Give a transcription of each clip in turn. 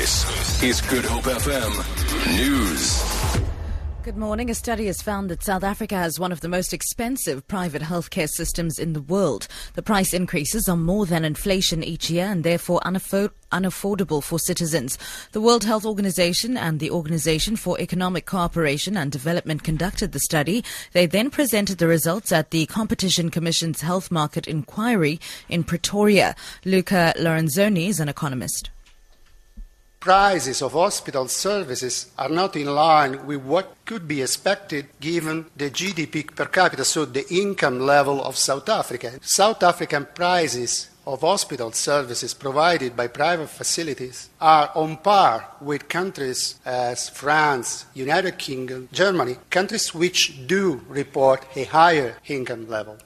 This is Good Hope FM News. Good morning. A study has found that South Africa has one of the most expensive private healthcare systems in the world. The price increases are more than inflation each year and therefore unafford- unaffordable for citizens. The World Health Organization and the Organization for Economic Cooperation and Development conducted the study. They then presented the results at the Competition Commission's Health Market Inquiry in Pretoria. Luca Lorenzoni is an economist prices of hospital services are not in line with what could be expected given the GDP per capita, so the income level of South Africa. South African prices of hospital services provided by private facilities are on par with countries as France, United Kingdom, Germany, countries which do report a higher income level.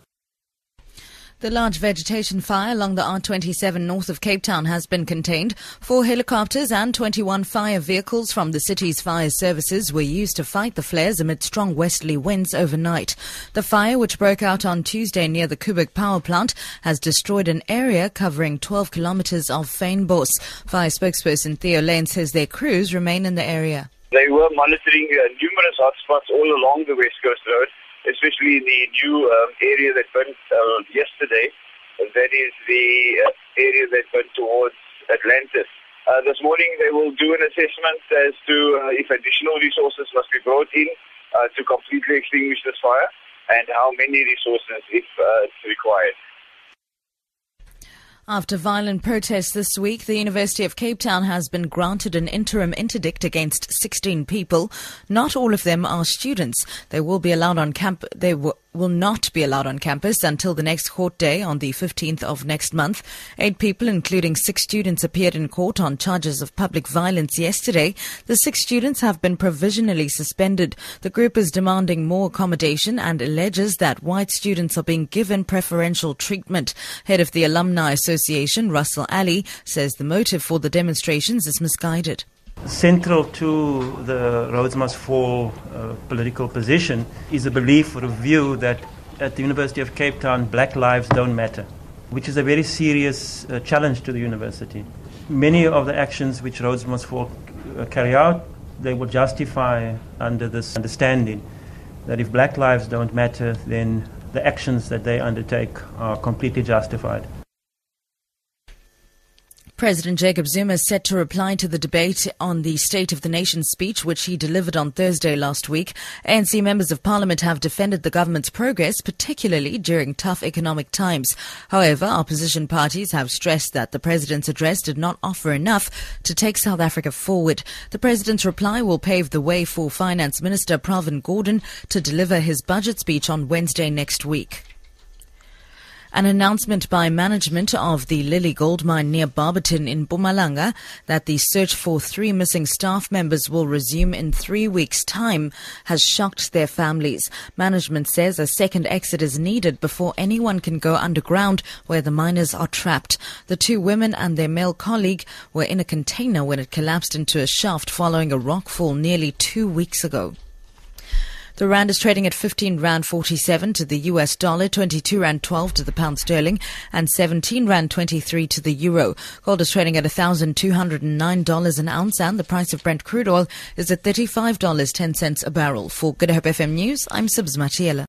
The large vegetation fire along the R27 north of Cape Town has been contained. Four helicopters and 21 fire vehicles from the city's fire services were used to fight the flares amid strong westerly winds overnight. The fire, which broke out on Tuesday near the Koeberg power plant, has destroyed an area covering 12 kilometers of Fynbos. Fire spokesperson Theo Layne says their crews remain in the area. They were monitoring uh, numerous hotspots all along the West Coast Road especially the new um, area that burnt uh, yesterday. That is the uh, area that burnt towards Atlantis. Uh, this morning they will do an assessment as to uh, if additional resources must be brought in uh, to completely extinguish this fire and how many resources if uh, required. After violent protests this week, the University of Cape Town has been granted an interim interdict against 16 people. Not all of them are students. They will be allowed on camp. They will not be allowed on campus until the next court day on the 15th of next month. Eight people, including six students, appeared in court on charges of public violence yesterday. The six students have been provisionally suspended. The group is demanding more accommodation and alleges that white students are being given preferential treatment. Head of the Alumni Association, Russell Ally, says the motive for the demonstrations is misguided. Central to the Rhodes Must Fall uh, political position is a belief or a view that at the University of Cape Town, black lives don't matter, which is a very serious uh, challenge to the university. Many of the actions which Rhodes Must Fall carry out, they will justify under this understanding that if black lives don't matter, then the actions that they undertake are completely justified. President Jacob Zuma is set to reply to the debate on the State of the Nation speech, which he delivered on Thursday last week. ANC members of parliament have defended the government's progress, particularly during tough economic times. However, opposition parties have stressed that the president's address did not offer enough to take South Africa forward. The president's reply will pave the way for Finance Minister Pravin Gordhan to deliver his budget speech on Wednesday next week. An announcement by management of the Lily Gold Mine near Barberton in Mpumalanga that the search for three missing staff members will resume in three weeks' time has shocked their families. Management says a second exit is needed before anyone can go underground where the miners are trapped. The two women and their male colleague were in a container when it collapsed into a shaft following a rockfall nearly two weeks ago. The rand is trading at 15 rand 47 to the US dollar, 22 rand 12 to the pound sterling, and 17 rand 23 to the euro. Gold is trading at $1,209 an ounce, and the price of Brent crude oil is at $35.10 a barrel. For Good Hope FM News, I'm Sibs Matiela.